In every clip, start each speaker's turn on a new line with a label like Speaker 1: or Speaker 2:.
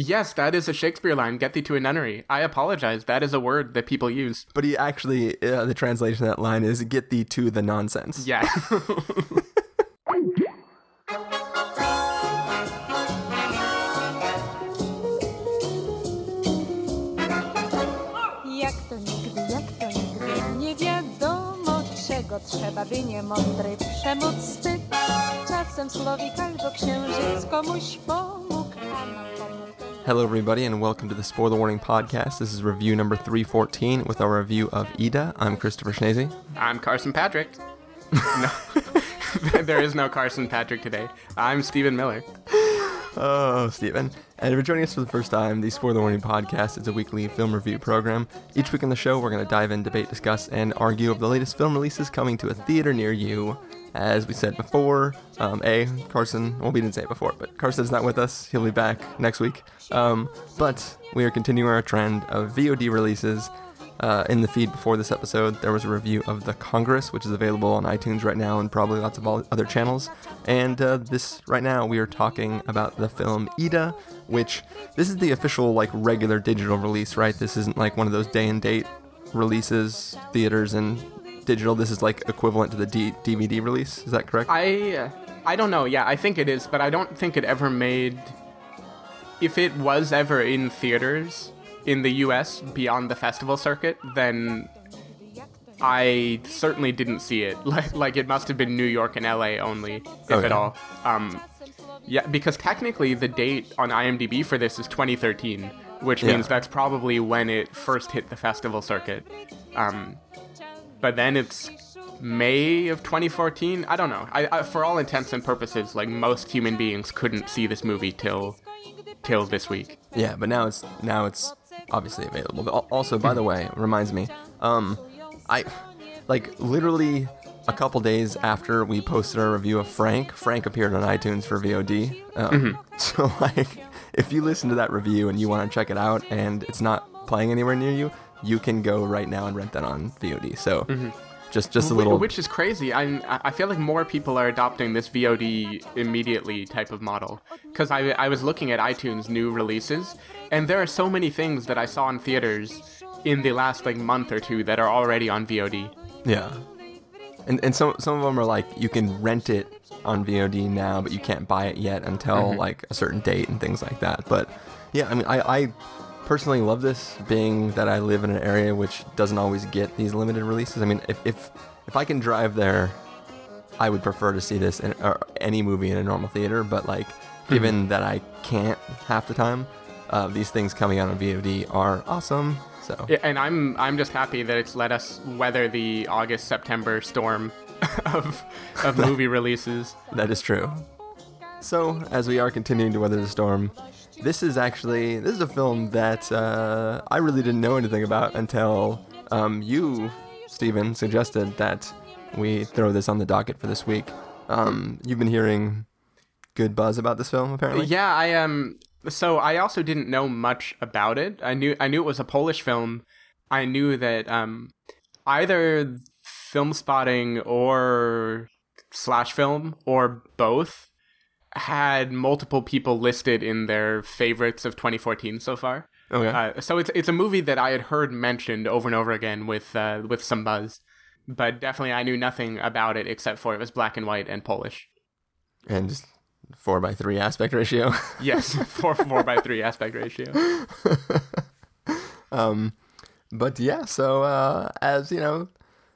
Speaker 1: Yes, that is a Shakespeare line. Get thee to a nunnery. I apologize. That is a word that people use.
Speaker 2: But he actually, uh, the translation of that line is "Get thee to the nonsense."
Speaker 1: Yeah.
Speaker 3: Jak to nigdy, jak to nigdy, nie wiadomo czego trzeba, by niemądry przemóc wstyd. Czasem słowik albo księżyc komuś pomógł, a nam pomógł.
Speaker 2: Hello, everybody, and welcome to the Spoiler Warning podcast. This is review number 314 with our review of Ida. I'm Christopher Schnese.
Speaker 1: I'm Carson Patrick. No. there is no Carson Patrick today. I'm Stephen Miller.
Speaker 2: Oh, Stephen. And if you're joining us for the first time, the Spoiler Warning podcast is a weekly film review program. Each week on the show, we're going to dive in, debate, discuss, and argue of the latest film releases coming to a theater near you. As we said before, um, A, Carson, well, we didn't say it before, but Carson's not with us. He'll be back next week. Um, but we are continuing our trend of VOD releases. Uh, in the feed before this episode, there was a review of The Congress, which is available on iTunes right now and probably lots of other channels. And uh, this right now, we are talking about the film Ida, which this is the official like regular digital release, right? This isn't like one of those day and date releases, theaters and digital. This is like equivalent to the D- DVD release. Is that correct?
Speaker 1: I I don't know. Yeah, I think it is, but I don't think it ever made. If it was ever in theaters in the U.S. beyond the festival circuit, then I certainly didn't see it. Like, like it must have been New York and L.A. only, if
Speaker 2: Okay.
Speaker 1: at all. Um, yeah, because technically the date on IMDb for this is 2013, which
Speaker 2: Yeah.
Speaker 1: means that's probably when it first hit the festival circuit. Um, but then it's May of 2014. I don't know. I, I, for all intents and purposes, like most human beings couldn't see this movie till till this week.
Speaker 2: Yeah, but now it's now it's obviously available. But also, by the way, reminds me, um, I like literally a couple days after we posted our review of Frank, Frank appeared on iTunes for VOD. Um, So like, if you listen to that review and you want to check it out and it's not playing anywhere near you, you can go right now and rent that on VOD. So mm-hmm. just just a little.
Speaker 1: which is crazy. I I feel like more people are adopting this VOD immediately type of model. Because I I was looking at iTunes new releases, and there are so many things that I saw in theaters in the last like month or two that are already on VOD.
Speaker 2: Yeah. And and some some of them are like you can rent it on VOD now, but you can't buy it yet until mm-hmm. like a certain date and things like that. But yeah, I mean, I, I personally love this, being that I live in an area which doesn't always get these limited releases. I mean, if if if I can drive there, I would prefer to see this in or any movie in a normal theater. But like, given that I can't half the time, uh, these things coming out on VOD are awesome. So
Speaker 1: Yeah, and I'm I'm just happy that it's let us weather the August September storm of of movie releases.
Speaker 2: That is true. So, as we are continuing to weather the storm, this is actually this is a film that uh, I really didn't know anything about until um, you, Stephen, suggested that we throw this on the docket for this week. Um, you've been hearing good buzz about this film, apparently.
Speaker 1: Yeah, I um so I also didn't know much about it. I knew I knew it was a Polish film. I knew that um either Filmspotting or slash film or both had multiple people listed in their favorites of 2014 so far.
Speaker 2: Okay.
Speaker 1: Uh, so it's it's a movie that I had heard mentioned over and over again with uh, with some buzz, but definitely I knew nothing about it except for it was black and white and Polish.
Speaker 2: and four by three aspect ratio.
Speaker 1: Yes, four four by three aspect ratio.
Speaker 2: um, but yeah, so uh, as you know,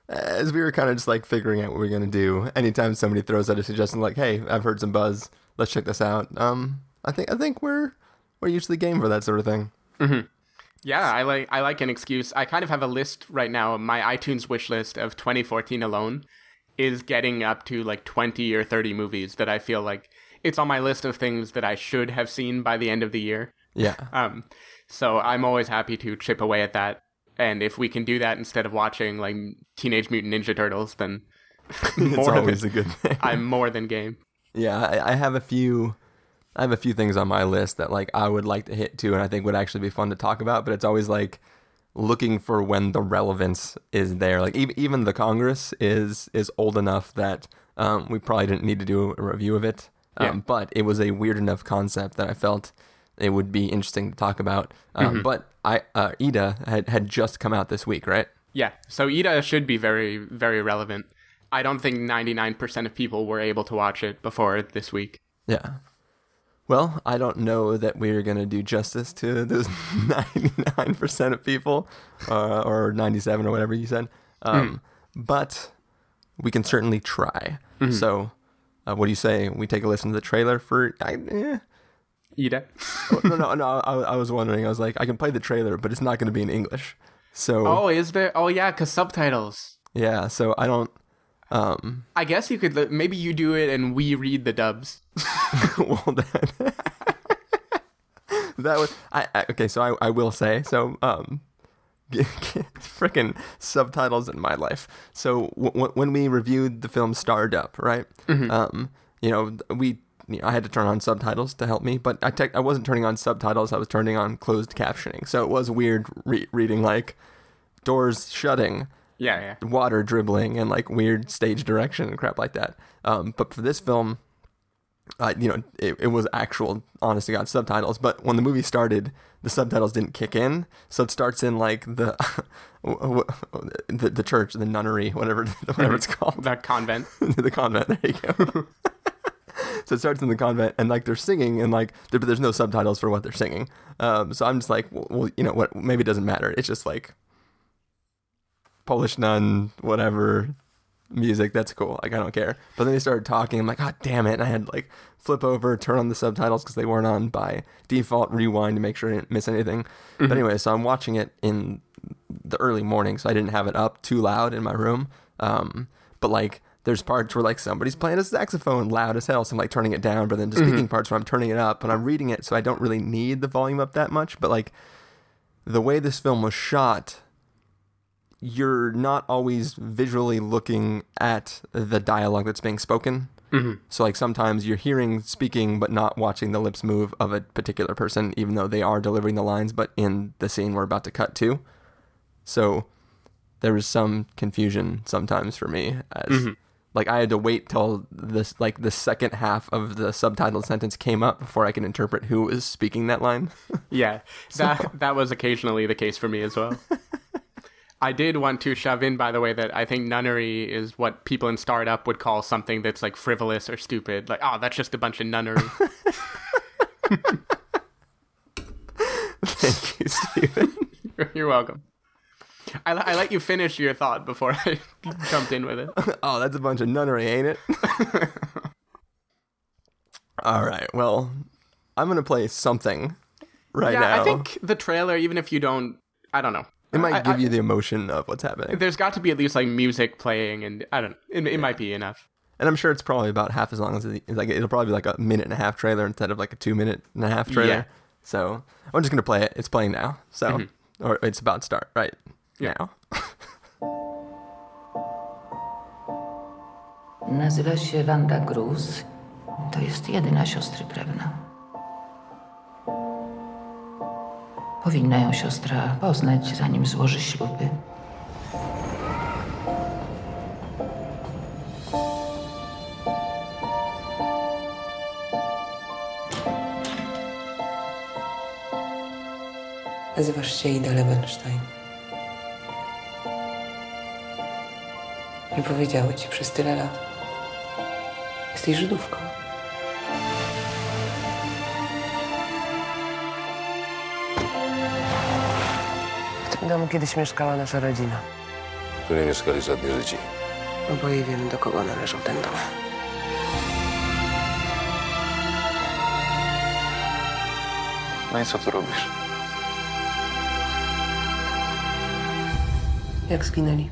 Speaker 2: as we were kind of just like figuring out what we are gonna do, anytime somebody throws out a suggestion like, "Hey, I've heard some buzz, let's check this out," um, I think I think we're we're usually game for that sort of thing.
Speaker 1: Yeah, I like I like an excuse. I kind of have a list right now. My iTunes wish list of 2014 alone is getting up to like 20 or 30 movies that I feel like it's on my list of things that I should have seen by the end of the year.
Speaker 2: Yeah,
Speaker 1: Um, so I'm always happy to chip away at that. And if we can do that instead of watching like Teenage Mutant Ninja Turtles, then
Speaker 2: it's always
Speaker 1: than,
Speaker 2: a good thing.
Speaker 1: I'm more than game.
Speaker 2: Yeah, I, I have a few. I have a few things on my list that like I would like to hit too, and I think would actually be fun to talk about. But it's always like looking for when the relevance is there. Like even even the Congress is is old enough that um, we probably didn't need to do a review of it. Um,
Speaker 1: Yeah.
Speaker 2: But it was a weird enough concept that I felt it would be interesting to talk about. Um, But I uh, Ida had had just come out this week, right?
Speaker 1: Yeah, so Ida should be very, very relevant. I don't think 99% of people were able to watch it before this week.
Speaker 2: Yeah. Well, I don't know that we're going to do justice to those 99% of people, uh, or 97 or whatever you said. Um, But we can certainly try. So, uh, what do you say? We take a listen to the trailer for. I, eh.
Speaker 1: Ida?
Speaker 2: no, no, no. I, I was wondering. I was like, I can play the trailer, but it's not going to be in English. So,
Speaker 1: oh, is there? Oh, yeah, because subtitles.
Speaker 2: yeah. So I don't. Um,
Speaker 1: I guess you could, maybe you do it and we read the dubs.
Speaker 2: well then that was I, I okay so I, I will say so um freaking subtitles in my life so w- when we reviewed the film starred up right um you know we you know, I had to turn on subtitles to help me, but I tech I wasn't turning on subtitles. I was turning on closed captioning, so it was weird re- reading like doors shutting,
Speaker 1: Yeah, yeah.
Speaker 2: water dribbling and like weird stage direction and crap like that. Um, but for this film, uh, you know, it, it was actual, honest to God, subtitles. But when the movie started, the subtitles didn't kick in, so it starts in like the the, the church, the nunnery, whatever whatever it's called,
Speaker 1: The convent.
Speaker 2: the convent. There you go. so it starts in the convent, and like they're singing, and like there, but there's no subtitles for what they're singing. Um, so I'm just like, well, well, you know what? Maybe it doesn't matter. It's just like Polish nun, whatever music. That's cool. Like I don't care. But then they started talking. I'm like, God damn it! And I had to, like flip over, turn on the subtitles because they weren't on by default. Rewind to make sure I didn't miss anything. But anyway, so I'm watching it in the early morning, so I didn't have it up too loud in my room. Um, but like there's parts where like somebody's playing a saxophone loud as hell, so I'm like turning it down. But then the speaking parts where I'm turning it up, and I'm reading it, so I don't really need the volume up that much. But like the way this film was shot, you're not always visually looking at the dialogue that's being spoken. Mm-hmm. So like sometimes you're hearing speaking but not watching the lips move of a particular person, even though they are delivering the lines, but in the scene we're about to cut to. So there was some confusion sometimes for me as mm-hmm. like I had to wait till this like the second half of the subtitled sentence came up before I could interpret who was speaking that line.
Speaker 1: Yeah, that that was occasionally the case for me as well. I did want to shove in, by the way, that I think nunnery is what people in startup would call something that's like frivolous or stupid. Like, oh, that's just a bunch of nunnery.
Speaker 2: Thank you, Stephen.
Speaker 1: You're welcome. I, I let you finish your thought before I jumped in with it.
Speaker 2: oh, that's a bunch of nunnery, ain't it? All right. Well, I'm gonna play something right
Speaker 1: yeah,
Speaker 2: now.
Speaker 1: I think the trailer, even if you don't, I don't know.
Speaker 2: It might
Speaker 1: I-
Speaker 2: give
Speaker 1: I-
Speaker 2: you the emotion of what's happening,
Speaker 1: There's got to be at least like music playing, and I don't. It, it might be enough.
Speaker 2: and I'm sure it's probably about half as long as the, like it'll probably be like a minute and a half trailer instead of like a two minute and a half trailer.
Speaker 1: Yeah.
Speaker 2: So I'm just gonna play it. It's playing now. So mm-hmm. or it's about to start right
Speaker 1: Yeah.
Speaker 2: now.
Speaker 4: Nazywa się Wanda Gruz. To jest jedyna siostry krewna. Powinna ją siostra poznać, zanim złoży śluby.
Speaker 5: Nazywasz się Ida Lewenstein. Nie powiedziały ci przez tyle lat. Jesteś Żydówką. W domu kiedyś mieszkała nasza rodzina.
Speaker 6: Tu nie mieszkali żadni Żydzi.
Speaker 5: Oboje wiemy, do kogo należał ten dom.
Speaker 6: No i co tu robisz?
Speaker 5: Jak zginęli?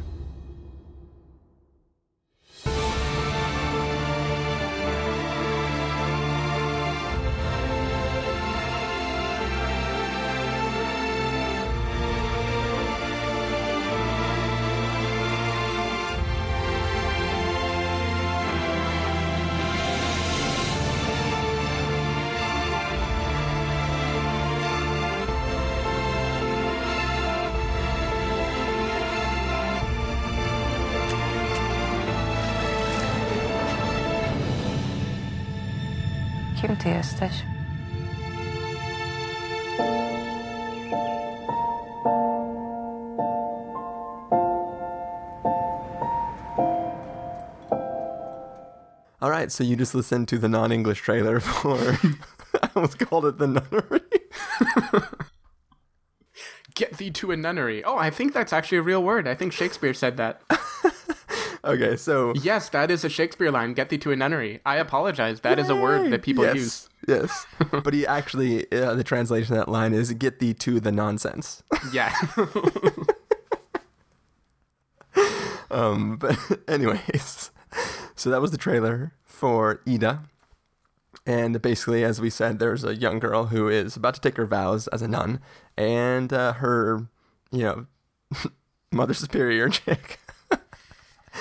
Speaker 5: Kim ty jesteś?
Speaker 2: All right, so you just listened to the non-English trailer for I almost called it the nunnery.
Speaker 1: Get thee to a nunnery. Oh, I think that's actually a real word. I think Shakespeare said that
Speaker 2: okay, so
Speaker 1: yes, that is a Shakespeare line. Get thee to a nunnery. I apologize. That is a word that people
Speaker 2: yes,
Speaker 1: use.
Speaker 2: Yes, but he actually uh, the translation of that line is "get thee to the nonsense."
Speaker 1: Yeah.
Speaker 2: um, but anyways, so that was the trailer for Ida. And basically, as we said, there's a young girl who is about to take her vows as a nun, and uh, her, you know, mother superior chick.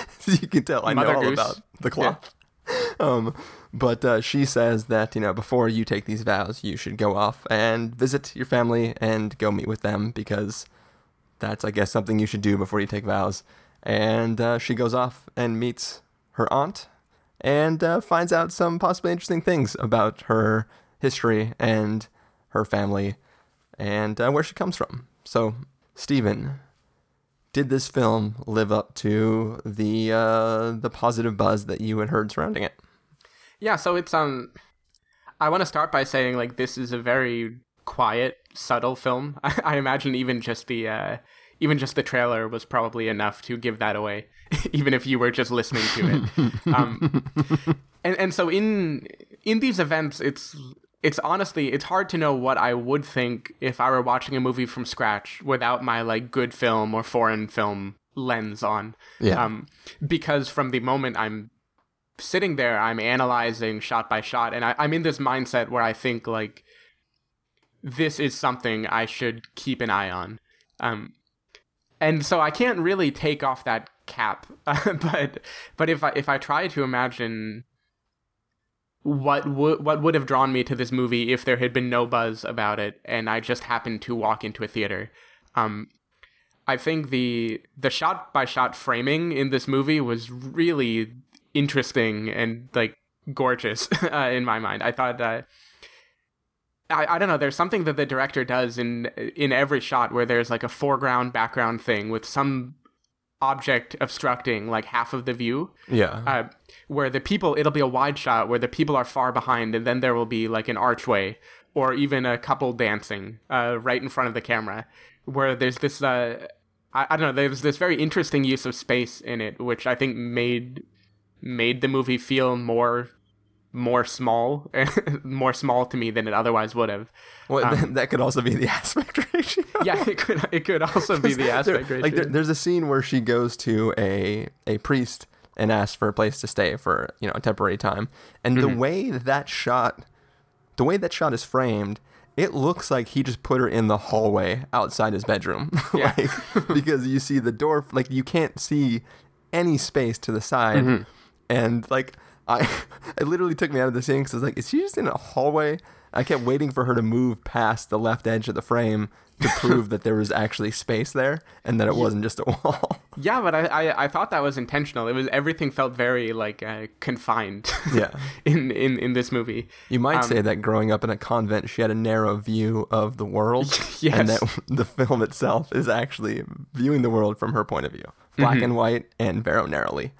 Speaker 2: You can tell, I
Speaker 1: Mother
Speaker 2: know all about the cloth. Um, but uh, she says that you know before you take these vows, you should go off and visit your family and go meet with them because that's I guess something you should do before you take vows. And uh, she goes off and meets her aunt and uh, finds out some possibly interesting things about her history and her family and uh, where she comes from. So, Stephen, did this film live up to the uh, the positive buzz that you had heard surrounding it?
Speaker 1: Yeah, so it's um I want to start by saying like this is a very quiet, subtle film. I, I imagine even just the uh even just the trailer was probably enough to give that away, even if you were just listening to it. um, and and so in in these events, it's it's honestly it's hard to know what I would think if I were watching a movie from scratch without my like good film or foreign film lens on.
Speaker 2: Yeah.
Speaker 1: Um, because from the moment I'm sitting there, I'm analyzing shot by shot, and I, I'm in this mindset where I think like this is something I should keep an eye on. Um, and so I can't really take off that cap, but but if I if I try to imagine what would what would have drawn me to this movie if there had been no buzz about it and I just happened to walk into a theater, um, I think the the shot by shot framing in this movie was really interesting and like gorgeous uh, in my mind. I thought I I don't know. There's something that the director does in in every shot where there's like a foreground background thing with some object obstructing like half of the view
Speaker 2: Yeah.
Speaker 1: uh, where the people it'll be a wide shot where the people are far behind and then there will be like an archway or even a couple dancing uh, right in front of the camera where there's this uh, I, I don't know there's this very interesting use of space in it which i think made made the movie feel more more small more small to me than it otherwise would have
Speaker 2: well,
Speaker 1: um,
Speaker 2: that could also be the aspect ratio.
Speaker 1: yeah it could it could also be the
Speaker 2: There-
Speaker 1: aspect ratio.
Speaker 2: Like there, there's a scene where she goes to a a priest and asks for a place to stay for you know a temporary time, and the
Speaker 1: Mm-hmm.
Speaker 2: way that shot, the way that shot is framed, it looks like he just put her in the hallway outside his bedroom,
Speaker 1: Yeah.
Speaker 2: like because you see the door, like you can't see any space to the side,
Speaker 1: Mm-hmm.
Speaker 2: and like I, it literally took me out of the scene because I was like, is she just in a hallway? I kept waiting for her to move past the left edge of the frame to prove that there was actually space there and that it wasn't just a wall.
Speaker 1: Yeah, but I, I I thought that was intentional. It was everything felt very like uh, confined.
Speaker 2: Yeah.
Speaker 1: in in in this movie.
Speaker 2: You might
Speaker 1: Um,
Speaker 2: say that growing up in a convent, she had a narrow view of the world,
Speaker 1: Yes.
Speaker 2: and that the film itself is actually viewing the world from her point of view, black
Speaker 1: Mm-hmm.
Speaker 2: and white and very narrowly.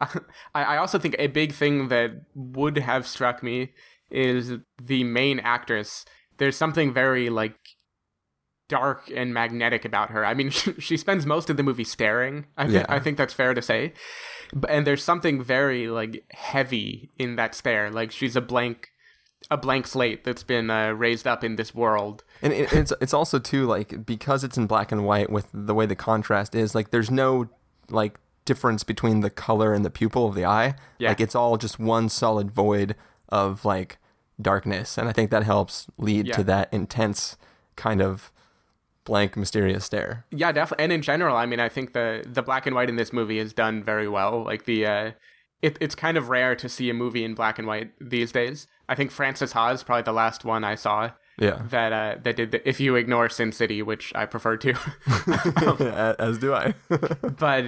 Speaker 1: I, I also think a big thing that would have struck me is the main actress. There's something very like dark and magnetic about her. I mean, she, she spends most of the movie staring. I think
Speaker 2: Yeah.
Speaker 1: I think that's fair to say. And there's something very like heavy in that stare. Like she's a blank a blank slate that's been uh, raised up in this world.
Speaker 2: And it, it's it's also too like because it's in black and white with the way the contrast is like there's no like difference between the color and the pupil of the eye.
Speaker 1: Yeah.
Speaker 2: Like it's all just one solid void of like darkness, and I think that helps lead
Speaker 1: Yeah.
Speaker 2: to that intense kind of blank mysterious stare.
Speaker 1: Yeah, definitely. And in general, I mean, I think the the black and white in this movie is done very well. Like the, uh, it, it's kind of rare to see a movie in black and white these days. I think Frances Ha is probably the last one I saw
Speaker 2: Yeah.
Speaker 1: that uh, that did. The, if you ignore Sin City, which I prefer to,
Speaker 2: As do I.
Speaker 1: but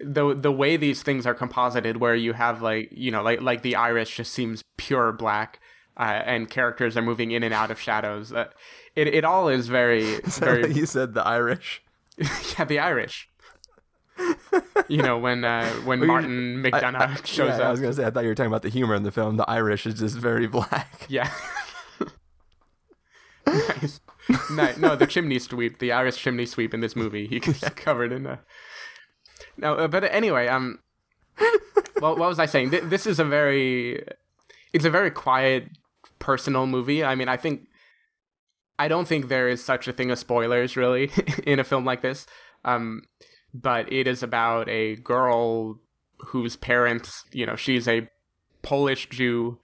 Speaker 1: the the way these things are composited, where you have like you know like like the iris just seems pure black. Uh, and characters are moving in and out of shadows. Uh, it it all is very very
Speaker 2: you said the Irish.
Speaker 1: yeah the Irish. you know when uh, when
Speaker 2: Well,
Speaker 1: Martin
Speaker 2: I-
Speaker 1: McDonagh
Speaker 2: I-
Speaker 1: shows
Speaker 2: yeah,
Speaker 1: up.
Speaker 2: I was gonna say I thought you were talking about the humor in the film. The Irish is just very black.
Speaker 1: Yeah. nice. no, no, the chimney sweep, the Irish chimney sweep in this movie, he gets covered in a. No, uh, but anyway, um, well, what was I saying? This is a very, it's a very quiet, personal movie. I mean, I think, I don't think there is such a thing as spoilers really in a film like this. Um, but it is about a girl whose parents, you know, she's a Polish Jew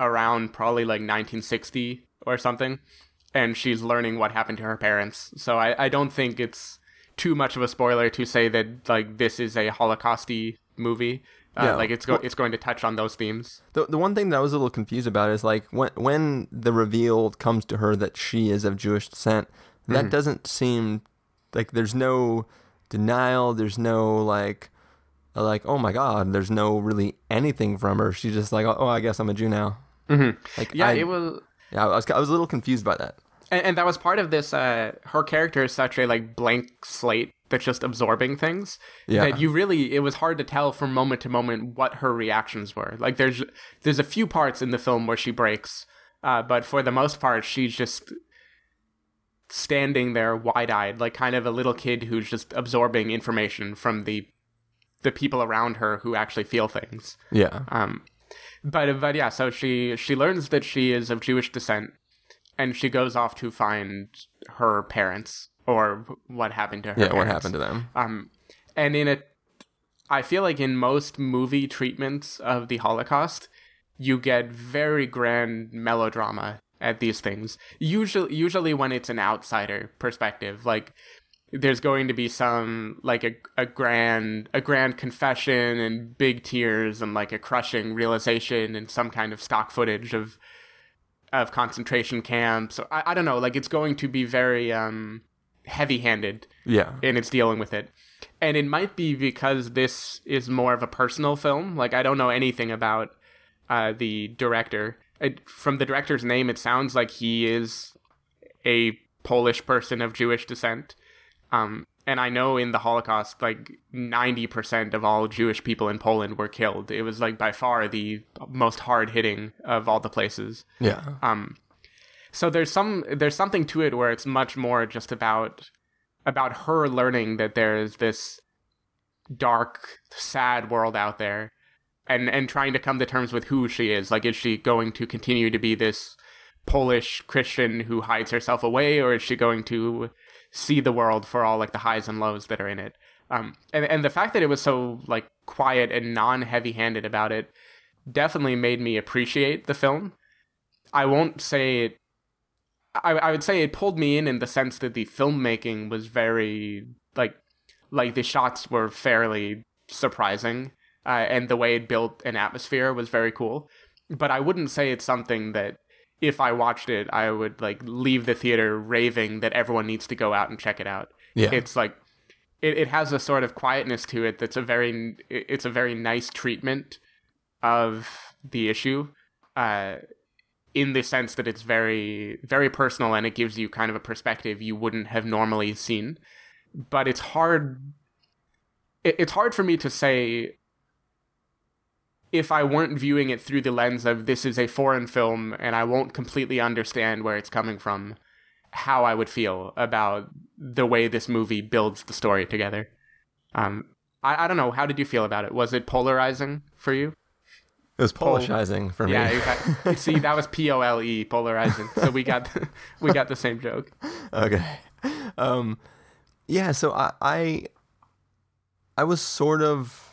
Speaker 1: around probably like 1960 or something and she's learning what happened to her parents so i, I don't think it's too much of a spoiler to say that like this is a holocausty movie uh,
Speaker 2: Yeah.
Speaker 1: like it's go- it's going to touch on those themes
Speaker 2: The the one thing that I was a little confused about is like when when the reveal comes to her that she is of Jewish descent, that
Speaker 1: Mm-hmm.
Speaker 2: doesn't seem like there's no denial. There's no like uh, like oh my god. There's no really anything from her. She's just like oh I guess I'm a Jew now.
Speaker 1: Mhm.
Speaker 2: Like
Speaker 1: yeah
Speaker 2: I,
Speaker 1: it was
Speaker 2: yeah I was I was a little confused by that.
Speaker 1: And, and that was part of this uh her character is such a like blank slate that's just absorbing things
Speaker 2: Yeah.
Speaker 1: that you really it was hard to tell from moment to moment what her reactions were like there's there's a few parts in the film where she breaks uh but for the most part she's just standing there wide-eyed like kind of a little kid who's just absorbing information from the the people around her who actually feel things
Speaker 2: Yeah.
Speaker 1: um, but but yeah, so she she learns that she is of Jewish descent, and she goes off to find her parents or what happened to her.
Speaker 2: Yeah. What happened to them?
Speaker 1: Um, and in a, I feel like in most movie treatments of the Holocaust, you get very grand melodrama at these things. Usually, usually when it's an outsider perspective, like there's going to be some like a, a grand a grand confession and big tears and like a crushing realization and some kind of stock footage of of concentration camps. I, I don't know, like it's going to be very um heavy handed
Speaker 2: Yeah.
Speaker 1: in its dealing with it. And it might be because this is more of a personal film. Like I don't know anything about uh, the director. It, from the director's name, it sounds like he is a Polish person of Jewish descent. Um, and I know in the Holocaust, like ninety percent of all Jewish people in Poland were killed. It was like by far the most hard hitting of all the places.
Speaker 2: Yeah.
Speaker 1: Um, so there's some there's something to it where it's much more just about about her learning that there is this dark, sad world out there, and and trying to come to terms with who she is. Like, is she going to continue to be this Polish Christian who hides herself away, or is she going to see the world for all like the highs and lows that are in it? Um, and and the fact that it was so like quiet and non heavy handed about it definitely made me appreciate the film. I won't say it. I, I would say it pulled me in in the sense that the filmmaking was very like like the shots were fairly surprising uh, and the way it built an atmosphere was very cool but i wouldn't say it's something that if i watched it i would like leave the theater raving that everyone needs to go out and check it out
Speaker 2: Yeah.
Speaker 1: it's like it, it has a sort of quietness to it that's a very it's a very nice treatment of the issue uh in the sense that it's very very personal and it gives you kind of a perspective you wouldn't have normally seen but it's hard it, it's hard for me to say if I weren't viewing it through the lens of this is a foreign film and I won't completely understand where it's coming from, how I would feel about the way this movie builds the story together. Um, I, I don't know. How did you feel about it? Was it polarizing for you?
Speaker 2: It was Polishizing for me.
Speaker 1: Yeah, exactly. see, that was P O L E, polarizing. So we got we got the same joke.
Speaker 2: okay. Um, yeah. So I, I, I was sort of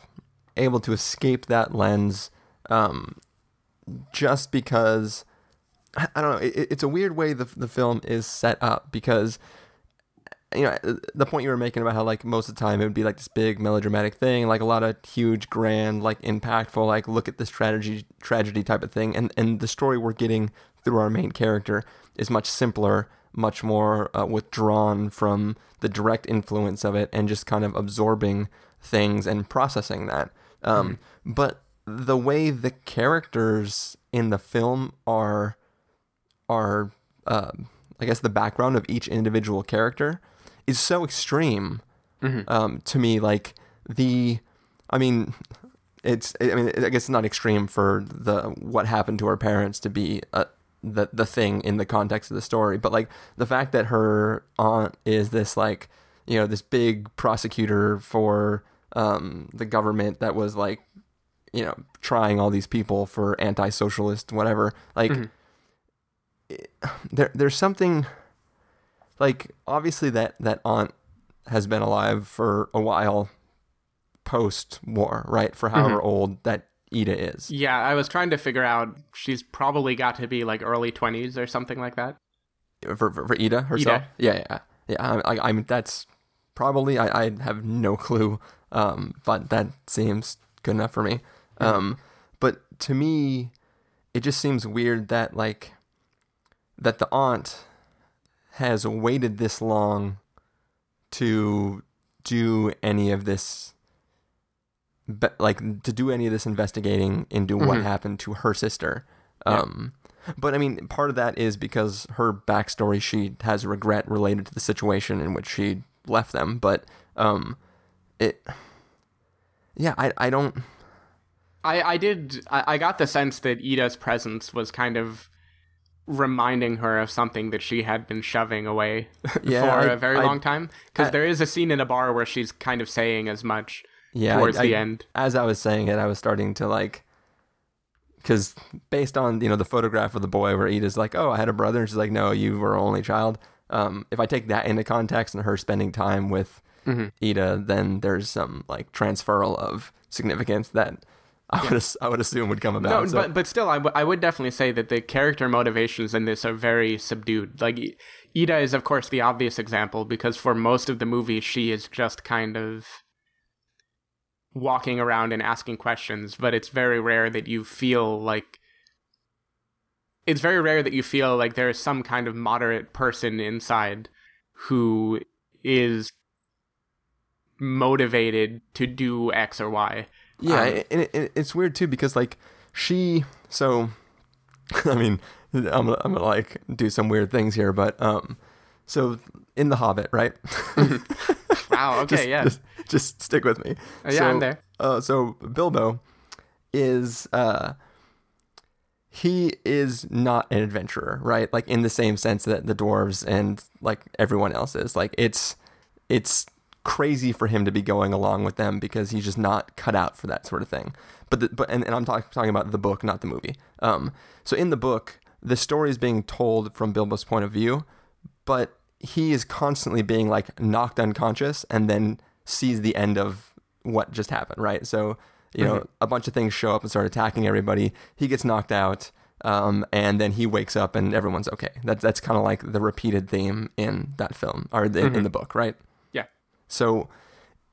Speaker 2: able to escape that lens, um, just because I, don't know. It, it's a weird way the the film is set up because. You know the point you were making about how like most of the time it would be like this big melodramatic thing, like a lot of huge, grand, like impactful, like look at this tragedy, tragedy type of thing, and and the story we're getting through our main character is much simpler, much more uh, withdrawn from the direct influence of it, and just kind of absorbing things and processing that. Um, But the way the characters in the film are are uh, I guess the background of each individual character is so extreme Um, to me, like the, I mean, it's I mean I guess it's not extreme for the what happened to her parents to be a, the the thing in the context of the story, but like the fact that her aunt is this like you know this big prosecutor for um, the government that was like you know trying all these people for anti-socialist whatever like it- there there's something like obviously that that aunt has been alive for a while post war right for however old that Ida is
Speaker 1: Yeah, I was trying to figure out. She's probably got to be like early twenties or something like that.
Speaker 2: for, for, for Ida herself.
Speaker 1: Ida.
Speaker 2: Yeah, yeah, yeah. I, I, I'm that's probably I, I have no clue, um, but that seems good enough for me. Um, but to me, it just seems weird that like that the aunt has waited this long to do any of this but like to do any of this investigating into what happened to her sister. Um but i mean part of that is because her backstory she has regret related to the situation in which she left them. But um it yeah i i don't
Speaker 1: I, I did I, I got the sense that Ida's presence was kind of reminding her of something that she had been shoving away
Speaker 2: Yeah,
Speaker 1: for
Speaker 2: I-
Speaker 1: a very
Speaker 2: I-
Speaker 1: long time. Because there is a scene in a bar where she's kind of saying as much
Speaker 2: yeah
Speaker 1: towards the end.
Speaker 2: as i was saying it i was starting to like because based on you know the photograph of the boy where Ida's like, "Oh, I had a brother," and she's like, "No, you were only child." Um, if I take that into context and her spending time with
Speaker 1: Mm-hmm.
Speaker 2: Ida, then there's some like transferal of significance that I would as- I would assume would come
Speaker 1: No,
Speaker 2: about. so-
Speaker 1: but but still, I, w- I would definitely say that the character motivations in this are very subdued. Like Ida is, of course, the obvious example because for most of the movie, she is just kind of walking around and asking questions. But it's very rare that you feel like it's very rare that you feel like there is some kind of moderate person inside who is motivated to do X or Y.
Speaker 2: Yeah,
Speaker 1: Um,
Speaker 2: and it, it, it's weird too because like she, so I mean, I'm gonna, I'm gonna like do some weird things here, but um, so in the Hobbit, right?
Speaker 1: Wow. Okay.
Speaker 2: just,
Speaker 1: yeah.
Speaker 2: just, just stick with me.
Speaker 1: Uh, yeah,
Speaker 2: so,
Speaker 1: I'm there.
Speaker 2: Uh, so Bilbo is uh, he is not an adventurer, right? Like in the same sense that the dwarves and like everyone else is. Like it's it's crazy for him to be going along with them because he's just not cut out for that sort of thing. But the, but and, and I'm talk, talking about the book, not the movie. Um, so in the book, the story is being told from Bilbo's point of view, but he is constantly being like knocked unconscious and then sees the end of what just happened, right? So, you know, a bunch of things show up and start attacking everybody. He gets knocked out, um, and then he wakes up and everyone's okay. That's that's kind of like the repeated theme in that film or the, in the book, right? So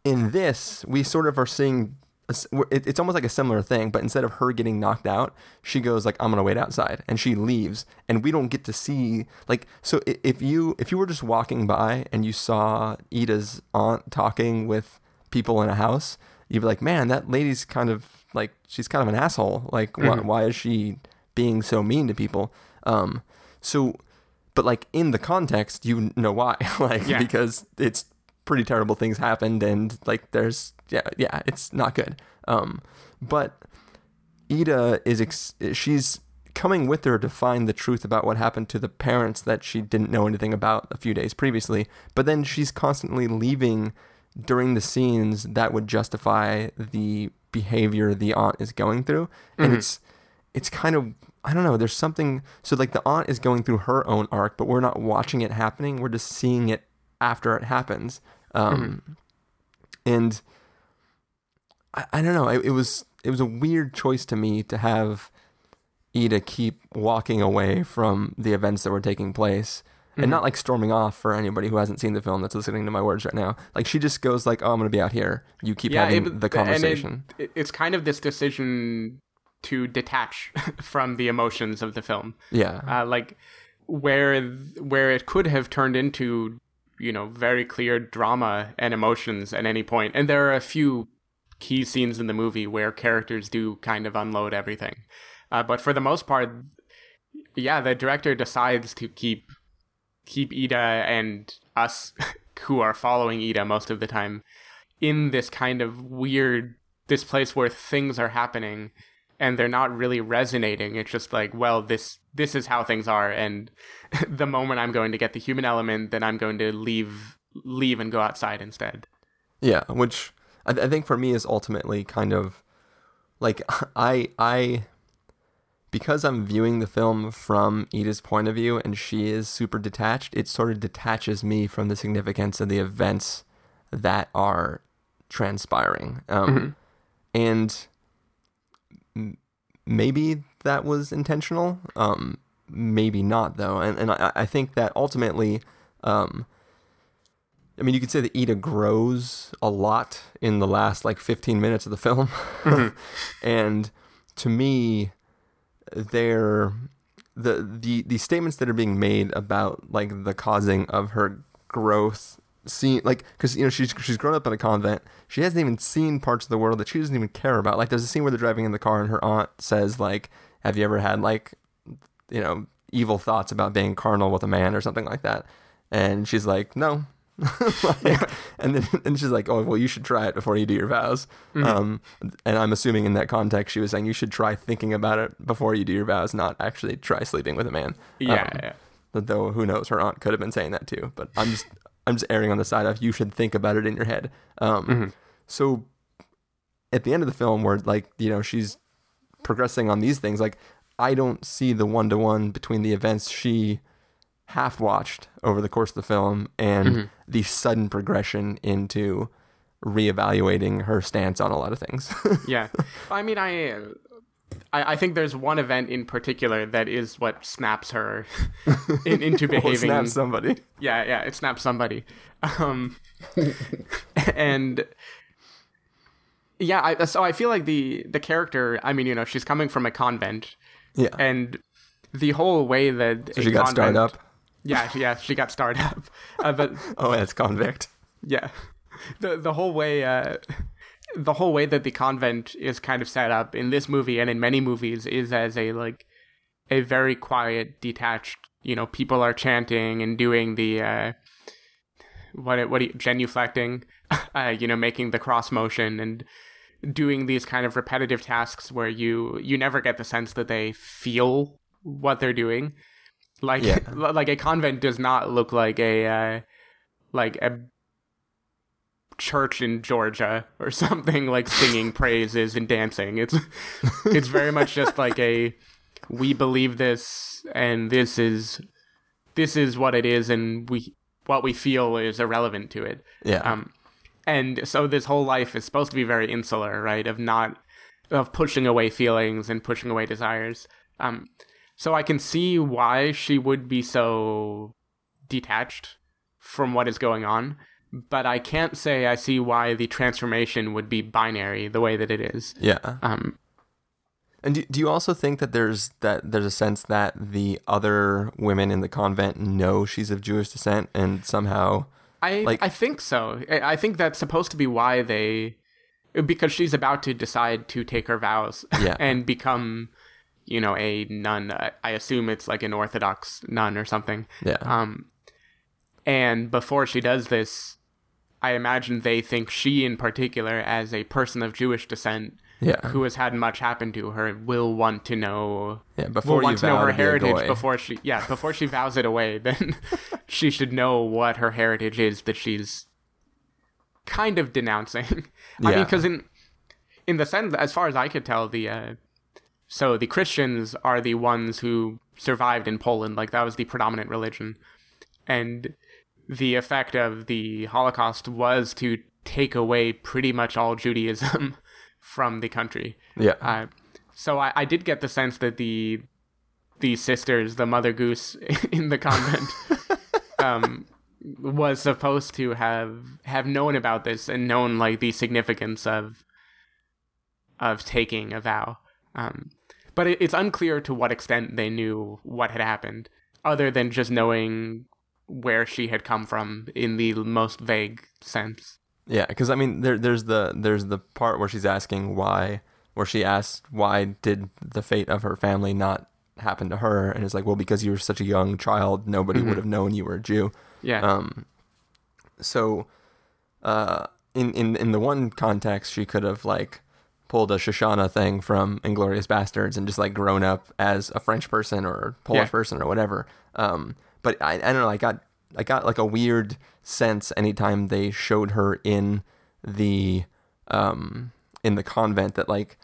Speaker 2: in this, we sort of are seeing a s- we're- it- it's almost like a similar thing, but instead of her getting knocked out, she goes like, "I'm gonna wait outside," and she leaves, and we don't get to see like. So if you if you were just walking by and you saw Ida's aunt talking with people in a house, you'd be like, "Man, that lady's kind of like she's kind of an asshole. Like, why, why is she being so mean to people?" Um, so but like in the context you know why like
Speaker 1: Yeah.
Speaker 2: because it's pretty terrible things happened and like there's yeah yeah it's not good um but ida is ex- she's coming with her to find the truth about what happened to the parents that she didn't know anything about a few days previously but then she's constantly leaving during the scenes that would justify the behavior the aunt is going through and it's it's kind of I don't know. There's something. So like the aunt is going through her own arc, but we're not watching it happening. We're just seeing it after it happens. Um, And I, I don't know. It, it was it was a weird choice to me to have Ida keep walking away from the events that were taking place. And not like storming off for anybody who hasn't seen the film that's listening to my words right now. Like she just goes like, "Oh, I'm gonna be out here. You keep having
Speaker 1: it-
Speaker 2: the conversation."
Speaker 1: it- it's kind of this decision to detach from the emotions of the film.
Speaker 2: yeah,
Speaker 1: Uh, like where where it could have turned into you know very clear drama and emotions at any point, and there are a few key scenes in the movie where characters do kind of unload everything, uh, but for the most part, yeah, the director decides to keep keep Ida and us who are following Ida most of the time in this kind of weird this place where things are happening and they're not really resonating. It's just like, well, this this is how things are, and the moment I'm going to get the human element, then I'm going to leave leave and go outside instead.
Speaker 2: Yeah, which I, I think for me is ultimately kind of like I I because I'm viewing the film from Ida's point of view and she is super detached, it sort of detaches me from the significance of the events that are transpiring. Um, And maybe that was intentional. Um, maybe not, though. And, and I, I think that ultimately, um, I mean, you could say that Ida grows a lot in the last like 15 minutes of the film. and to me, they're the, the the statements that are being made about like the causing of her growth seen like because you know she's she's grown up in a convent she hasn't even seen parts of the world that she doesn't even care about like there's a scene where they're driving in the car and her aunt says like have you ever had like you know evil thoughts about being carnal with a man or something like that? And she's like no. Like, and then and she's like oh well you should try it before you do your vows. Um and i'm assuming in that context she was saying you should try thinking about it before you do your vows not actually try sleeping with a man.
Speaker 1: Yeah,
Speaker 2: Um,
Speaker 1: yeah.
Speaker 2: though who knows, her aunt could have been saying that too. But I'm just I'm just erring on the side of you should think about it in your head. Um, So at the end of the film, where like you know she's progressing on these things, like I don't see the one to one between the events she half watched over the course of the film and the sudden progression into reevaluating her stance on a lot of things.
Speaker 1: yeah. I mean, I, I, I think there's one event in particular that is what snaps her in, into
Speaker 2: Well,
Speaker 1: behaving.
Speaker 2: snap somebody.
Speaker 1: Yeah, yeah, it snaps somebody. Um, and yeah, I, so I feel like the the character. I mean, you know, she's coming from a convent,
Speaker 2: Yeah.
Speaker 1: and the whole way that
Speaker 2: so she got starred
Speaker 1: convent-
Speaker 2: up.
Speaker 1: Yeah, yeah, she got starred up, uh, but
Speaker 2: Oh, that's convict.
Speaker 1: yeah, the the whole way. Uh, the whole way that the convent is kind of set up in this movie and in many movies is as a like a very quiet detached you know people are chanting and doing the uh what what you, genuflecting uh you know making the cross motion and doing these kind of repetitive tasks where you you never get the sense that they feel what they're doing like
Speaker 2: Yeah.
Speaker 1: like a convent does not look like a uh like a church in Georgia or something like singing praises and dancing. It's it's very much just like a we believe this and this is this is what it is and we what we feel is irrelevant to it.
Speaker 2: Yeah.
Speaker 1: Um and so this whole life is supposed to be very insular, right? Of not of pushing away feelings and pushing away desires. Um so I can see why she would be so detached from what is going on, but I can't say I see why the transformation would be binary the way that it is.
Speaker 2: yeah.
Speaker 1: Um,
Speaker 2: And do, do you also think that there's that there's a sense that the other women in the convent know she's of Jewish descent and somehow
Speaker 1: I
Speaker 2: Like-
Speaker 1: I think so. I I think that's supposed to be why they, because she's about to decide to take her vows
Speaker 2: Yeah.
Speaker 1: and become, you know, a nun. I, I assume it's like an Orthodox nun or something.
Speaker 2: yeah
Speaker 1: Um, and before she does this, I imagine they think she, in particular, as a person of Jewish descent
Speaker 2: yeah
Speaker 1: who has had much happen to her, will want to know.
Speaker 2: yeah before
Speaker 1: will
Speaker 2: you
Speaker 1: want to know her
Speaker 2: to be a
Speaker 1: heritage before she, yeah, before she vows it away. Then she should know what her heritage is that she's kind of denouncing. I mean, because in in the sense, as far as I could tell, the uh, so the Christians are the ones who survived in Poland. Like that was the predominant religion, and the effect of the Holocaust was to take away pretty much all Judaism from the country.
Speaker 2: yeah
Speaker 1: Uh, so I, I did get the sense that the the sisters, the Mother Goose in the convent, um, was supposed to have have known about this and known like the significance of of taking a vow. Um, but it, it's unclear to what extent they knew what had happened, other than just knowing where she had come from in the most vague sense.
Speaker 2: Yeah because I mean there there's the there's the part where she's asking why where she asked why did the fate of her family not happen to her and it's like well because you were such a young child nobody would have known you were a Jew
Speaker 1: Yeah.
Speaker 2: Um, so uh in in in the one context she could have like pulled a Shoshana thing from Inglourious Basterds and just like grown up as a French person or Polish
Speaker 1: Yeah.
Speaker 2: person or whatever. Um, but I, I don't know. I got I got like a weird sense anytime they showed her in the um in the convent that like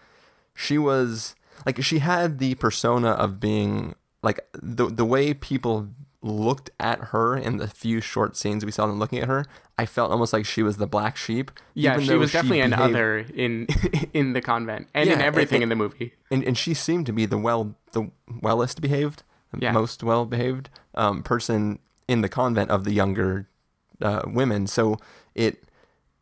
Speaker 2: she was like she had the persona of being like the the way people looked at her in the few short scenes we saw them looking at her i felt almost like she was the black sheep
Speaker 1: Yeah, she was definitely an
Speaker 2: behaved-
Speaker 1: other in in the convent and in everything
Speaker 2: and-
Speaker 1: in the movie.
Speaker 2: and and she seemed to be the well the wellest behaved
Speaker 1: Yeah.
Speaker 2: most well behaved um, person in the convent of the younger uh, women so it,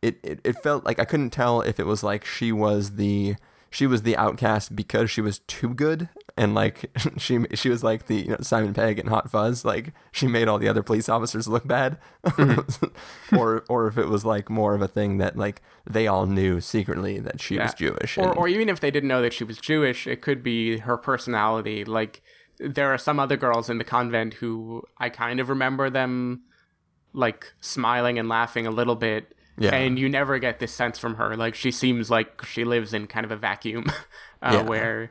Speaker 2: it it it felt like i couldn't tell if it was like she was the she was the outcast because she was too good and like she she was like the you know, Simon Pegg in Hot Fuzz like she made all the other police officers look bad or or if it was like more of a thing that like they all knew secretly that she was
Speaker 1: Yeah.
Speaker 2: Jewish
Speaker 1: Or,
Speaker 2: and-
Speaker 1: or even if they didn't know that she was Jewish, it could be her personality. Like, there are some other girls in the convent who I kind of remember them, like, smiling and laughing a little bit.
Speaker 2: Yeah.
Speaker 1: And you never get this sense from her. Like, she seems like she lives in kind of a vacuum uh,
Speaker 2: Yeah.
Speaker 1: where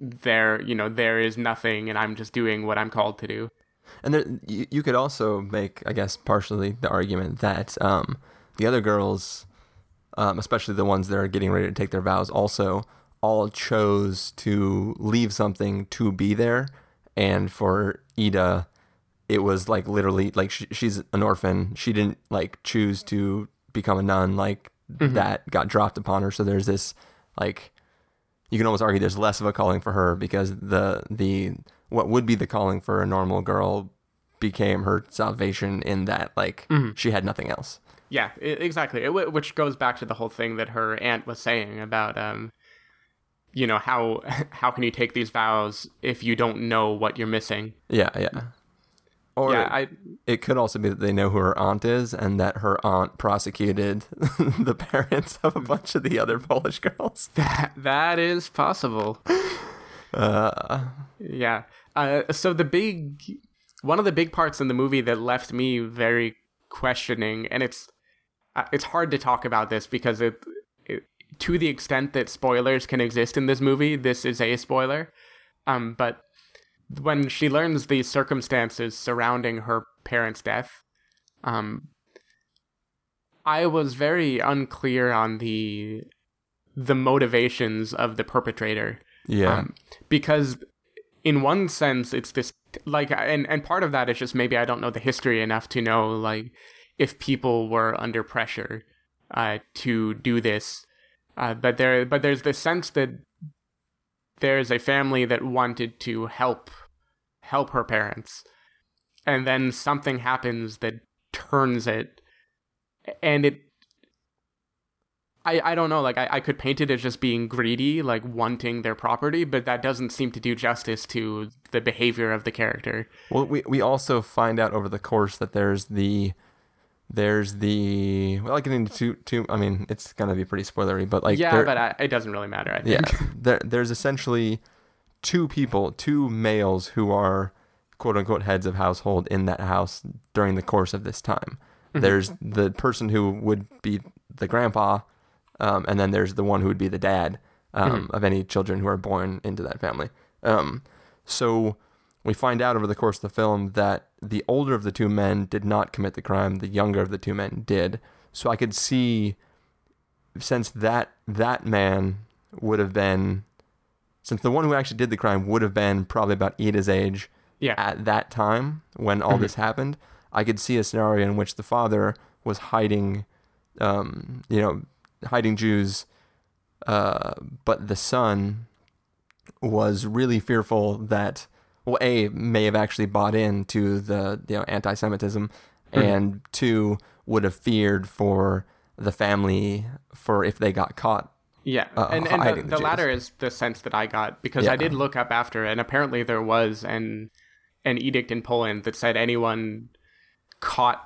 Speaker 1: there, you know, there is nothing and I'm just doing what I'm called to do.
Speaker 2: And there, you, you could also make, I guess, partially the argument that um, the other girls, um, especially the ones that are getting ready to take their vows, also all chose to leave something to be there. And for Ida, it was like literally like she, she's an orphan. She didn't like choose to become a nun. Like that got dropped upon her. So there's this like you can almost argue there's less of a calling for her because the the what would be the calling for a normal girl became her salvation in that like she had nothing else.
Speaker 1: Yeah, exactly. It, which goes back to the whole thing that her aunt was saying about, um, you know, how how can you take these vows if you don't know what you're missing?
Speaker 2: Yeah, yeah. Or
Speaker 1: yeah, I
Speaker 2: it could also be that they know who her aunt is and that her aunt prosecuted the parents of a bunch of the other Polish girls.
Speaker 1: that, that is possible.
Speaker 2: Uh,
Speaker 1: Yeah. Uh, so the big one of the big parts in the movie that left me very questioning, and it's uh, it's hard to talk about this because it, it to the extent that spoilers can exist in this movie, this is a spoiler. Um, but when she learns the circumstances surrounding her parents' death, um, I was very unclear on the the motivations of the perpetrator
Speaker 2: yeah.
Speaker 1: um, because in one sense it's this like and and part of that is just maybe i don't know the history enough to know like if people were under pressure uh to do this uh but there but there's this sense that there's a family that wanted to help help her parents and then something happens that turns it and it I, I don't know, like I, I could paint it as just being greedy, like wanting their property, but that doesn't seem to do justice to the behavior of the character.
Speaker 2: Well, we we also find out over the course that there's the there's the well, I get into too too. I mean, it's gonna be pretty spoilery, but like
Speaker 1: yeah,
Speaker 2: there-
Speaker 1: but I, it doesn't really matter. I
Speaker 2: yeah,
Speaker 1: think.
Speaker 2: there there's essentially two people, two males who are quote unquote heads of household in that house during the course of this time. There's the person who would be the grandpa, um, and then there's the one who would be the dad um, of any children who are born into that family. Um, so we find out over the course of the film that the older of the two men did not commit the crime; the younger of the two men did. So I could see, since that that man would have been, since the one who actually did the crime would have been probably about Ida's age
Speaker 1: Yeah.
Speaker 2: at that time when all this happened, I could see a scenario in which the father was hiding, um, you know, hiding Jews, uh, but the son was really fearful that, well, a may have actually bought into the you know anti-Semitism, and two would have feared for the family for if they got caught.
Speaker 1: Yeah,
Speaker 2: uh,
Speaker 1: and and the,
Speaker 2: the
Speaker 1: the latter is the sense that I got because
Speaker 2: Yeah.
Speaker 1: I did look up after, and apparently there was an an edict in Poland that said anyone caught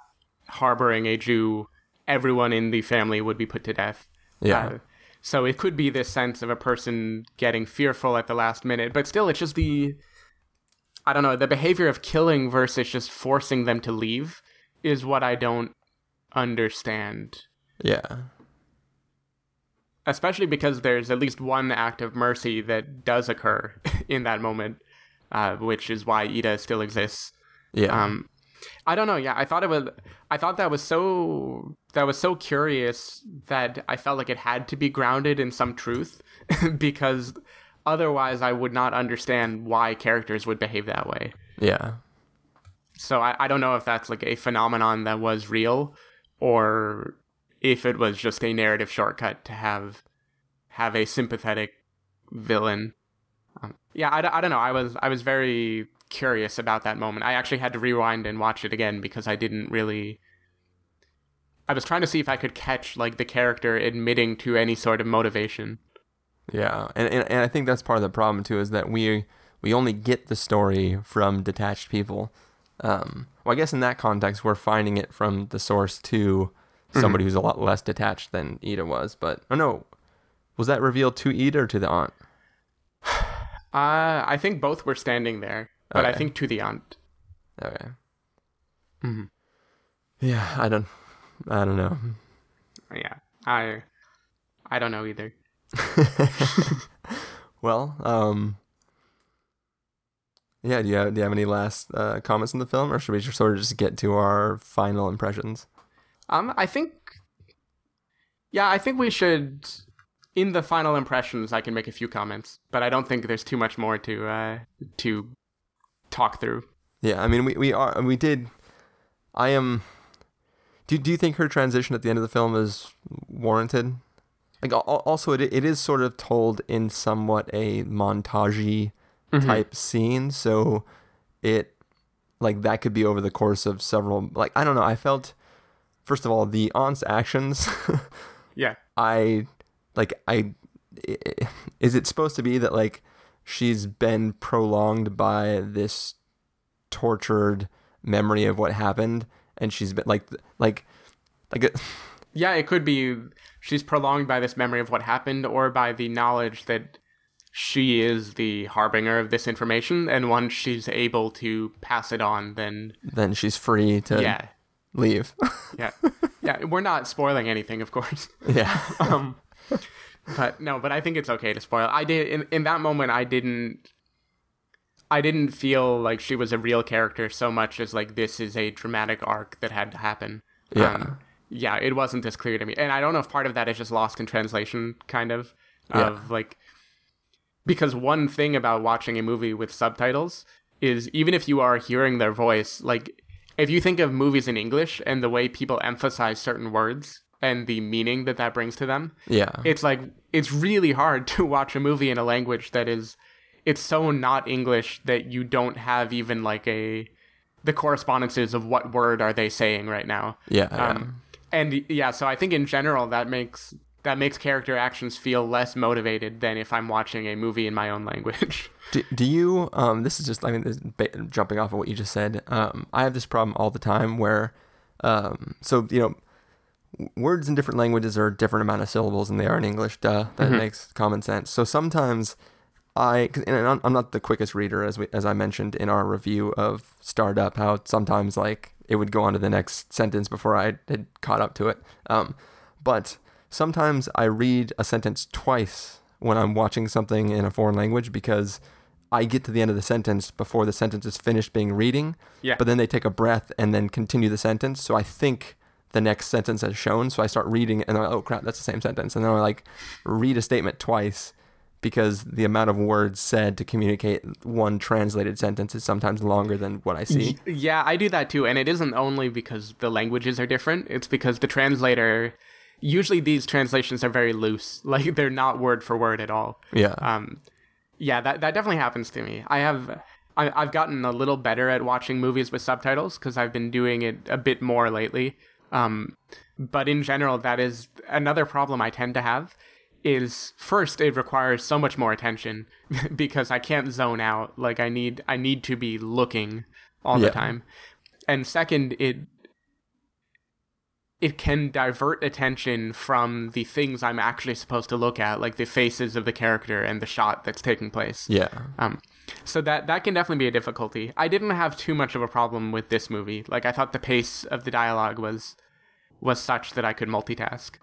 Speaker 1: harboring a Jew, everyone in the family would be put to death.
Speaker 2: Yeah.
Speaker 1: Uh, so it could be this sense of a person getting fearful at the last minute, but still, it's just the I don't know the behavior of killing versus just forcing them to leave is what I don't understand
Speaker 2: Yeah.
Speaker 1: especially because there's at least one act of mercy that does occur in that moment, uh, which is why Ida still exists.
Speaker 2: Yeah.
Speaker 1: Um, I don't know. Yeah, I thought it was. I thought that was so. That was so curious that I felt like it had to be grounded in some truth, because otherwise I would not understand why characters would behave that way.
Speaker 2: yeah.
Speaker 1: So I, I don't know if that's like a phenomenon that was real, or if it was just a narrative shortcut to have have a sympathetic villain. Um, yeah, I don't know. I was I was very curious about that moment. I actually had to rewind and watch it again because I didn't really. I was trying to see if I could catch like the character admitting to any sort of motivation.
Speaker 2: Yeah, and, and and I think that's part of the problem too is that we we only get the story from detached people. Um, well, I guess in that context, we're finding it from the source to somebody who's a lot less detached than Ida was. But oh no, was that revealed to Ida or to the aunt?
Speaker 1: Uh, I think both were standing there, but I think to the aunt.
Speaker 2: Okay.
Speaker 1: Mhm.
Speaker 2: Yeah, I don't, I don't know.
Speaker 1: Yeah, I, I don't know either.
Speaker 2: Well, um, yeah. Do you have, do you have any last uh, comments on the film, or should we just sort of just get to our final impressions?
Speaker 1: Um, I think, yeah, I think we should. In the final impressions, I can make a few comments, but I don't think there's too much more to uh to talk through.
Speaker 2: Yeah, I mean, we, we are we did. I am. Do do you think her transition at the end of the film is warranted? Like, al- al- also, it it is sort of told in somewhat a montagey mm-hmm. type scene, so it like that could be over the course of several. Like, I don't know. I felt, first of all, the aunt's actions.
Speaker 1: Yeah,
Speaker 2: I like I i- is it supposed to be that like she's been prolonged by this tortured memory of what happened and she's been like like like it,
Speaker 1: yeah, it could be she's prolonged by this memory of what happened, or by the knowledge that she is the harbinger of this information, and once she's able to pass it on, then
Speaker 2: then she's free to
Speaker 1: yeah,
Speaker 2: leave
Speaker 1: yeah, yeah. We're not spoiling anything, of course.
Speaker 2: yeah
Speaker 1: um but no but i think it's okay to spoil i did in, in that moment i didn't i didn't feel like she was a real character so much as like this is a dramatic arc that had to happen
Speaker 2: Yeah.
Speaker 1: Yeah it wasn't as clear to me and i don't know if part of that is just lost in translation kind of
Speaker 2: Yeah.
Speaker 1: of like because one thing about watching a movie with subtitles is even if you are hearing their voice like if you think of movies in english and the way people emphasize certain words and the meaning that that brings to them
Speaker 2: yeah
Speaker 1: it's like it's really hard to watch a movie in a language that is it's so not english that you don't have even like a the correspondences of what word are they saying right now
Speaker 2: yeah, yeah.
Speaker 1: um and yeah so i think in general that makes that makes character actions feel less motivated than if i'm watching a movie in my own language.
Speaker 2: Do, do you um this is just I mean this is jumping off of what you just said um I have this problem all the time where um so you know words in different languages are a different amount of syllables than they are in English duh that makes common sense. So sometimes I and I'm, I'm not the quickest reader as we as I mentioned in our review of Startup how sometimes like it would go on to the next sentence before I had caught up to it um but sometimes I read a sentence twice when I'm watching something in a foreign language because I get to the end of the sentence before the sentence is finished being reading.
Speaker 1: Yeah.
Speaker 2: But then they take a breath and then continue the sentence. So I think the next sentence has shown. So I start reading and I'm like, oh crap, that's the same sentence. And then I like read a statement twice because the amount of words said to communicate one translated sentence is sometimes longer than what I see.
Speaker 1: Yeah, I do that too, and it isn't only because the languages are different. It's because the translator. Usually, these translations are very loose, like they're not word for word at all.
Speaker 2: Yeah.
Speaker 1: Um, yeah, that that definitely happens to me. I have. I, I've gotten a little better at watching movies with subtitles because I've been doing it a bit more lately. Um, but in general, that is another problem I tend to have. Is first, it requires so much more attention because I can't zone out. Like I need, I need to be looking all
Speaker 2: Yeah.
Speaker 1: the time. And second, it it can divert attention from the things I'm actually supposed to look at, like the faces of the character and the shot that's taking place.
Speaker 2: yeah.
Speaker 1: Um, so that that can definitely be a difficulty. I didn't have too much of a problem with this movie. Like I thought the pace of the dialogue was was such that I could multitask.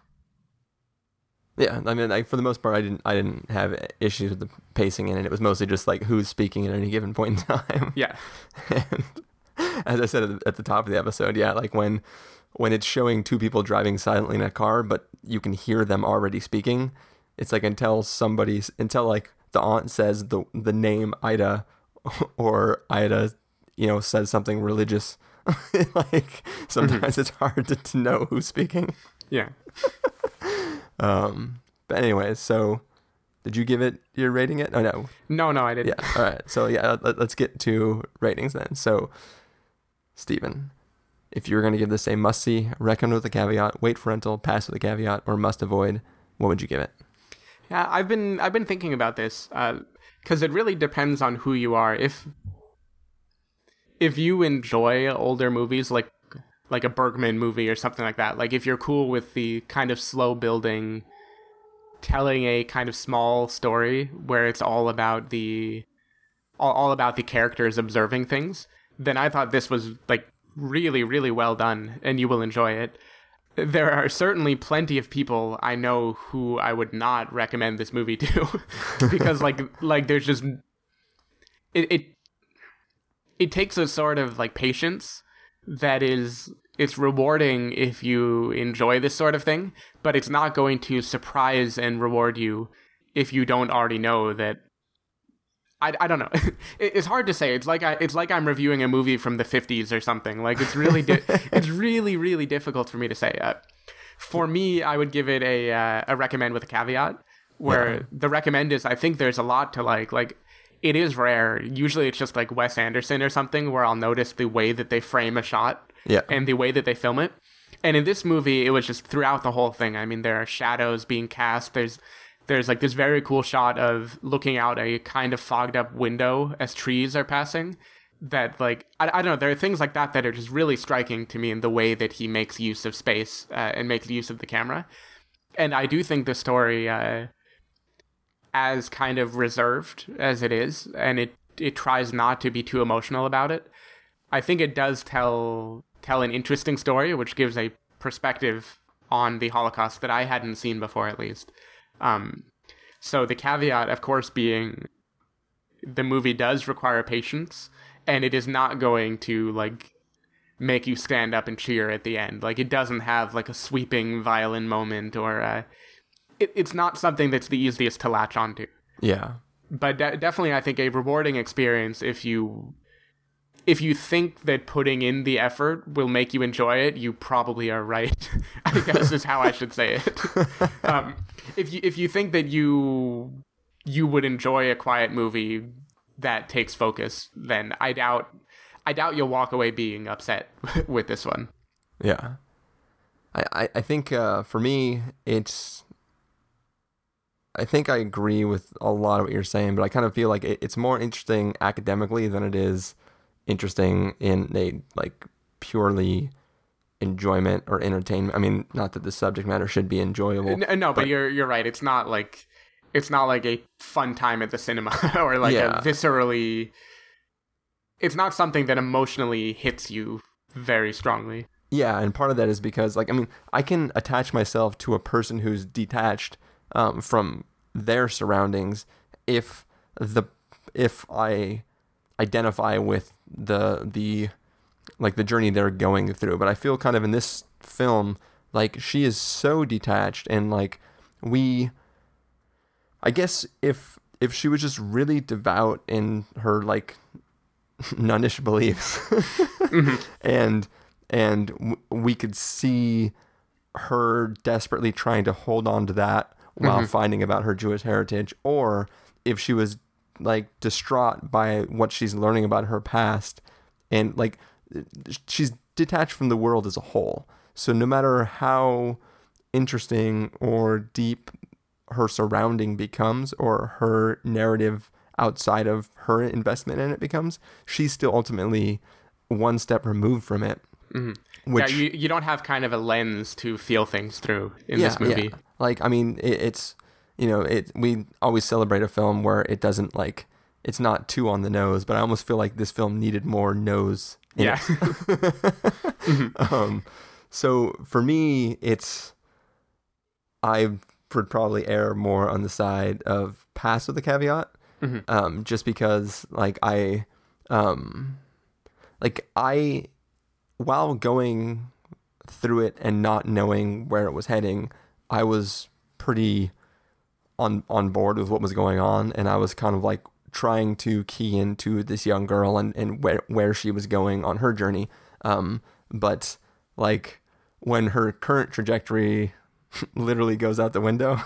Speaker 2: Yeah, I mean, like for the most part, I didn't I didn't have issues with the pacing in it. It was mostly just like who's speaking at any given point in time.
Speaker 1: Yeah.
Speaker 2: and as I said at the, at the top of the episode, yeah, like when when it's showing two people driving silently in a car, but you can hear them already speaking. It's like until somebody until like the aunt says the the name Ida, or Ida, you know, says something religious. like mm-hmm. sometimes it's hard to, to know who's speaking.
Speaker 1: Yeah.
Speaker 2: Um, but anyways, so did you give it your rating it? Oh no.
Speaker 1: No, no, I didn't.
Speaker 2: Yeah. All right. So yeah, let, us get to ratings then. So, Stephen, if you were going to give this a must see, recommend with a caveat, wait for rental, pass with a caveat, or must avoid, what would you give it?
Speaker 1: Yeah, I've been I've been thinking about this because uh, it really depends on who you are. If if you enjoy older movies like like a Bergman movie or something like that. Like if you're cool with the kind of slow building, telling a kind of small story where it's all about the all, all about the characters observing things, then I thought this was like really really well done and you will enjoy it. There are certainly plenty of people I know who I would not recommend this movie to because like like there's just it, it it takes a sort of like patience that is it's rewarding if you enjoy this sort of thing, but it's not going to surprise and reward you if you don't already know that. I, I don't know. it's hard to say. It's like I, it's like I'm reviewing a movie from the 50s or something. Like it's really di- it's really really difficult for me to say. Uh, for me, I would give it a uh, a recommend with a caveat. Where yeah. the recommend is, I think there's a lot to like. Like it is rare. Usually, it's just like Wes Anderson or something, where I'll notice the way that they frame a shot
Speaker 2: yeah.
Speaker 1: and the way that they film it. And in this movie, it was just throughout the whole thing. I mean, there are shadows being cast. There's there's like this very cool shot of looking out a kind of fogged up window as trees are passing. That like I, I don't know. There are things like that that are just really striking to me in the way that he makes use of space uh, and makes use of the camera. And I do think the story, uh, as kind of reserved as it is, and it it tries not to be too emotional about it. I think it does tell tell an interesting story, which gives a perspective on the Holocaust that I hadn't seen before, at least. Um, so the caveat, of course, being the movie does require patience, and it is not going to like make you stand up and cheer at the end. Like it doesn't have like a sweeping violin moment, or uh, it, it's not something that's the easiest to latch onto.
Speaker 2: Yeah,
Speaker 1: but de- definitely, I think a rewarding experience if you if you think that putting in the effort will make you enjoy it, you probably are right. I guess is how I should say it. Um, if you if you think that you you would enjoy a quiet movie that takes focus, then I doubt I doubt you'll walk away being upset with this one.
Speaker 2: Yeah, I I, I think uh, for me it's. I think I agree with a lot of what you're saying, but I kind of feel like it, it's more interesting academically than it is interesting in a like purely enjoyment or entertainment. I mean, not that the subject matter should be enjoyable.
Speaker 1: No, but, but, you're you're right. It's not like it's not like a fun time at the cinema or like yeah. a viscerally. It's not something that emotionally hits you very strongly.
Speaker 2: Yeah, and part of that is because like I mean, I can attach myself to a person who's detached um, from their surroundings if the if I identify with the the like the journey they're going through. But I feel kind of in this film like she is so detached and like we I guess if if she was just really devout in her like nunnish beliefs mm-hmm. and and w- we could see her desperately trying to hold on to that while mm-hmm. finding about her Jewish heritage or if she was like distraught by what she's learning about her past and like she's detached from the world as a whole so no matter how interesting or deep her surrounding becomes or her narrative outside of her investment in it becomes she's still ultimately one step removed from it
Speaker 1: mm-hmm. Which, yeah, you, you don't have kind of a lens to feel things through in yeah, this movie. Yeah.
Speaker 2: Like, I mean, it, it's you know, it we always celebrate a film where it doesn't like it's not too on the nose, but I almost feel like this film needed more nose.
Speaker 1: yeah.
Speaker 2: um, so for me, it's I would probably err more on the side of pass with a caveat, um, just because like I, um, like I, while going through it and not knowing where it was heading, I was pretty on on board with what was going on, and I was kind of like trying to key into this young girl and, and where where she was going on her journey. Um, but like when her current trajectory literally goes out the window,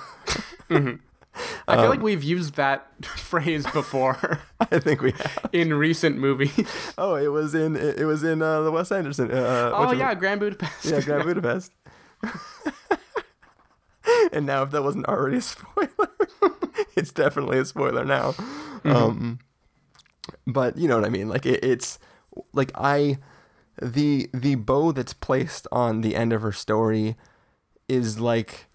Speaker 1: I feel like we've used that phrase before
Speaker 2: I think we have.
Speaker 1: in recent movies.
Speaker 2: Oh, it was in it, it was in uh, the Wes Anderson. Uh,
Speaker 1: oh
Speaker 2: whatchamit-
Speaker 1: yeah, Grand Budapest.
Speaker 2: yeah, Grand Budapest. and now, if that wasn't already a spoiler, it's definitely a spoiler now. Um, but you know what I mean. Like it, it's like I, the the bow that's placed on the end of her story is like.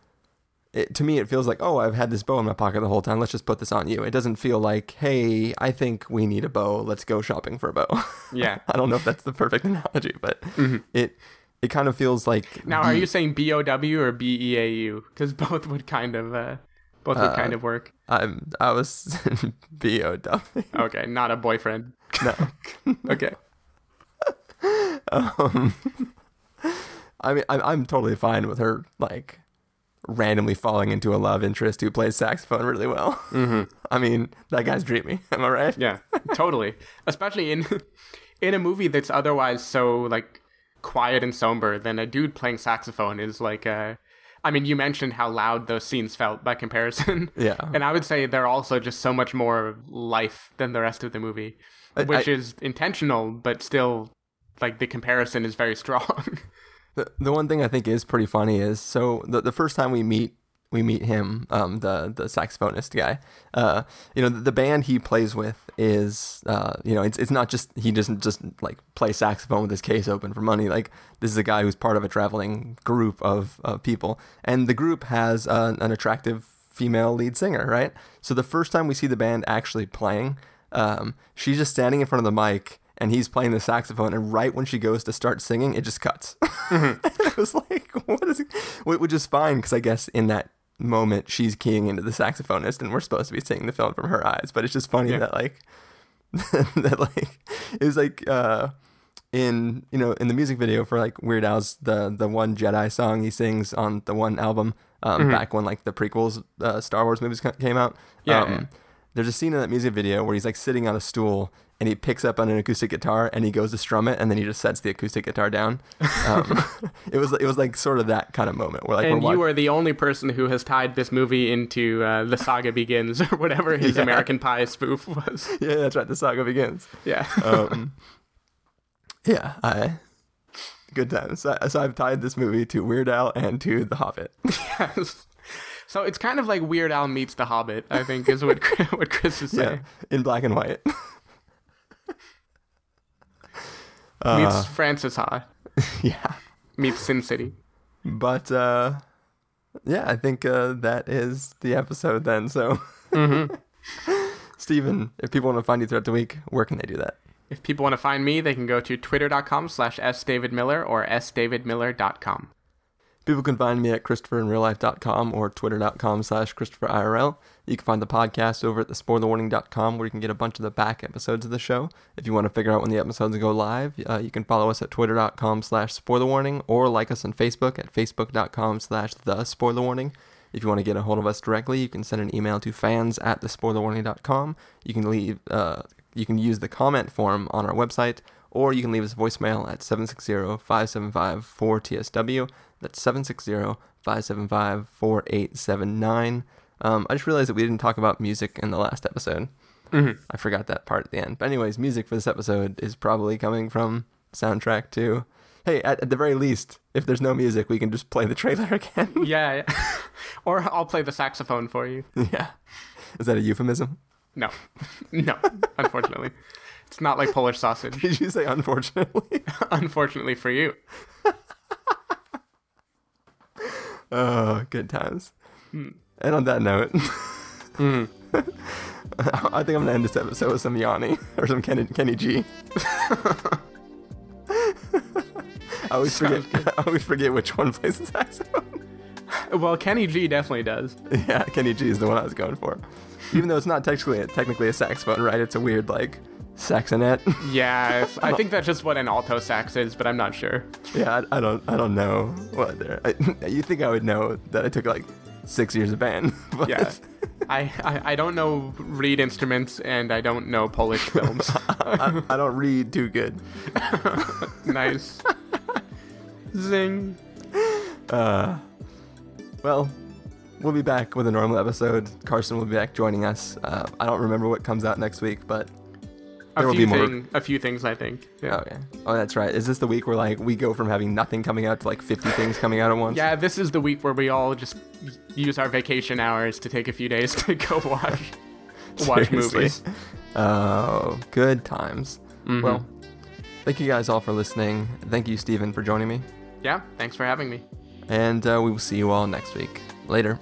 Speaker 2: It, to me, it feels like, oh, I've had this bow in my pocket the whole time. Let's just put this on you. It doesn't feel like, hey, I think we need a bow. Let's go shopping for a bow.
Speaker 1: Yeah.
Speaker 2: I don't know if that's the perfect analogy, but it it kind of feels like
Speaker 1: Now, are you saying B O W or B E A U? Because both would kind of, uh, both would kind of work.
Speaker 2: I'm I was B O W.
Speaker 1: Okay, not a boyfriend.
Speaker 2: No.
Speaker 1: Okay.
Speaker 2: Um, I mean, I'm I'm totally fine with her like randomly falling into a love interest who plays saxophone really well. Mm-hmm. I mean, that guy's dreamy. Am I right?
Speaker 1: Yeah, totally. Especially in in a movie that's otherwise so like quiet and somber, then a dude playing saxophone is like uh I mean, you mentioned how loud those scenes felt by comparison.
Speaker 2: Yeah.
Speaker 1: And I would say they're also just so much more life than the rest of the movie,
Speaker 2: I-
Speaker 1: which
Speaker 2: I-
Speaker 1: is intentional, but still like the comparison is very strong.
Speaker 2: The, the one thing I think is pretty funny is so the, the first time we meet we meet him um the the saxophonist guy uh you know the, the band he plays with is uh you know it's it's not just he doesn't just like play saxophone with his case open for money. Like this is a guy who's part of a traveling group of, of people. And the group has uh, an attractive female lead singer right? So the first time we see the band actually playing um she's just standing in front of the mic and he's playing the saxophone and right when she goes to start singing it just cuts I was like, what is it? Which is fine because I guess in that moment she's keying into the saxophonist and we're supposed to be seeing the film from her eyes. But it's just funny
Speaker 1: Yeah.
Speaker 2: that like that like it was like uh in you know in the music video for like Weird Al's the the one Jedi song he sings on the one album um back when like the prequels uh, Star Wars movies came out.
Speaker 1: Yeah,
Speaker 2: Um,
Speaker 1: yeah.
Speaker 2: There's a scene in that music video where he's like sitting on a stool and he picks up on an acoustic guitar and he goes to strum it and then he just sets the acoustic guitar down. Um, it was it was like sort of that kind of moment where like
Speaker 1: and you are the only person who has tied this movie into uh, the saga begins or whatever his
Speaker 2: Yeah.
Speaker 1: American Pie spoof was.
Speaker 2: yeah that's right the saga begins.
Speaker 1: Yeah.
Speaker 2: Um, yeah, I good times. So, so I've tied this movie to Weird Al and to The Hobbit.
Speaker 1: Yes. So it's kind of like Weird Al meets The Hobbit, I think, is what what Chris is saying.
Speaker 2: yeah, in black and white.
Speaker 1: meets Frances Ha.
Speaker 2: yeah.
Speaker 1: Meets Sin City.
Speaker 2: But uh yeah, I think uh that is the episode then. So Stephen, if people want to find you throughout the week, where can they do that?
Speaker 1: If people want to find me, they can go to twitter.com slash sdavidmiller or sdavidmiller.com.
Speaker 2: People can find me at ChristopherInRealLife.com or Twitter.com slash ChristopherIRL. You can find the podcast over at thespoilerwarning.com where you can get a bunch of the back episodes of the show. If you want to figure out when the episodes go live, uh, you can follow us at Twitter.com slash SpoilerWarning or like us on Facebook at Facebook.com slash The SpoilerWarning. If you want to get a hold of us directly, you can send an email to fans at thespoilerwarning.com. You can leave, uh, you can use the comment form on our website, or you can leave us a voicemail at 760-575-4TSW. That's 760-575-4879. Um, I just realized that we didn't talk about music in the last episode. I forgot that part at the end. But anyways, music for this episode is probably coming from soundtrack to. Hey, at, at the very least, if there's no music, we can just play the trailer again.
Speaker 1: Yeah. yeah. or I'll play the saxophone for you.
Speaker 2: yeah. Is that a euphemism?
Speaker 1: No. No, unfortunately. It's not like Polish sausage,
Speaker 2: Did you say unfortunately?
Speaker 1: unfortunately for you.
Speaker 2: oh, good times. Hmm. And on that note, hmm. I think I'm gonna end this episode with some Yanni or some Kenny, Kenny G. I always
Speaker 1: Sounds
Speaker 2: forget. I always forget which one plays the saxophone.
Speaker 1: Well, Kenny G definitely does.
Speaker 2: yeah, Kenny G is the one I was going for. Even though it's not technically technically a saxophone, right? It's a weird like saxonet.
Speaker 1: Yeah, I think that's just what an alto sax is, but I'm not sure.
Speaker 2: yeah, I, I don't I don't know what there. You think I would know that I took like six years of band? But
Speaker 1: Yeah. I, I, I don't know reed instruments and I don't know Polish films.
Speaker 2: I, I don't read too good.
Speaker 1: nice. Zing.
Speaker 2: Uh, well, we'll be back with a normal episode. Carson will be back joining us. Uh, I don't remember what comes out next week, but
Speaker 1: A
Speaker 2: There will
Speaker 1: few,
Speaker 2: be more-
Speaker 1: thing, a few things, I think. Yeah.
Speaker 2: oh yeah, oh that's right. Is this the week where like we go from having nothing coming out to like 50 things coming out at once?
Speaker 1: Yeah, this is the week where we all just use our vacation hours to take a few days to go watch watch movies.
Speaker 2: Oh, good times.
Speaker 1: Mhm.
Speaker 2: Well, thank you guys all for listening. Thank you, Stephen, for joining me.
Speaker 1: Yeah, thanks for having me.
Speaker 2: And uh, we will see you all next week. Later.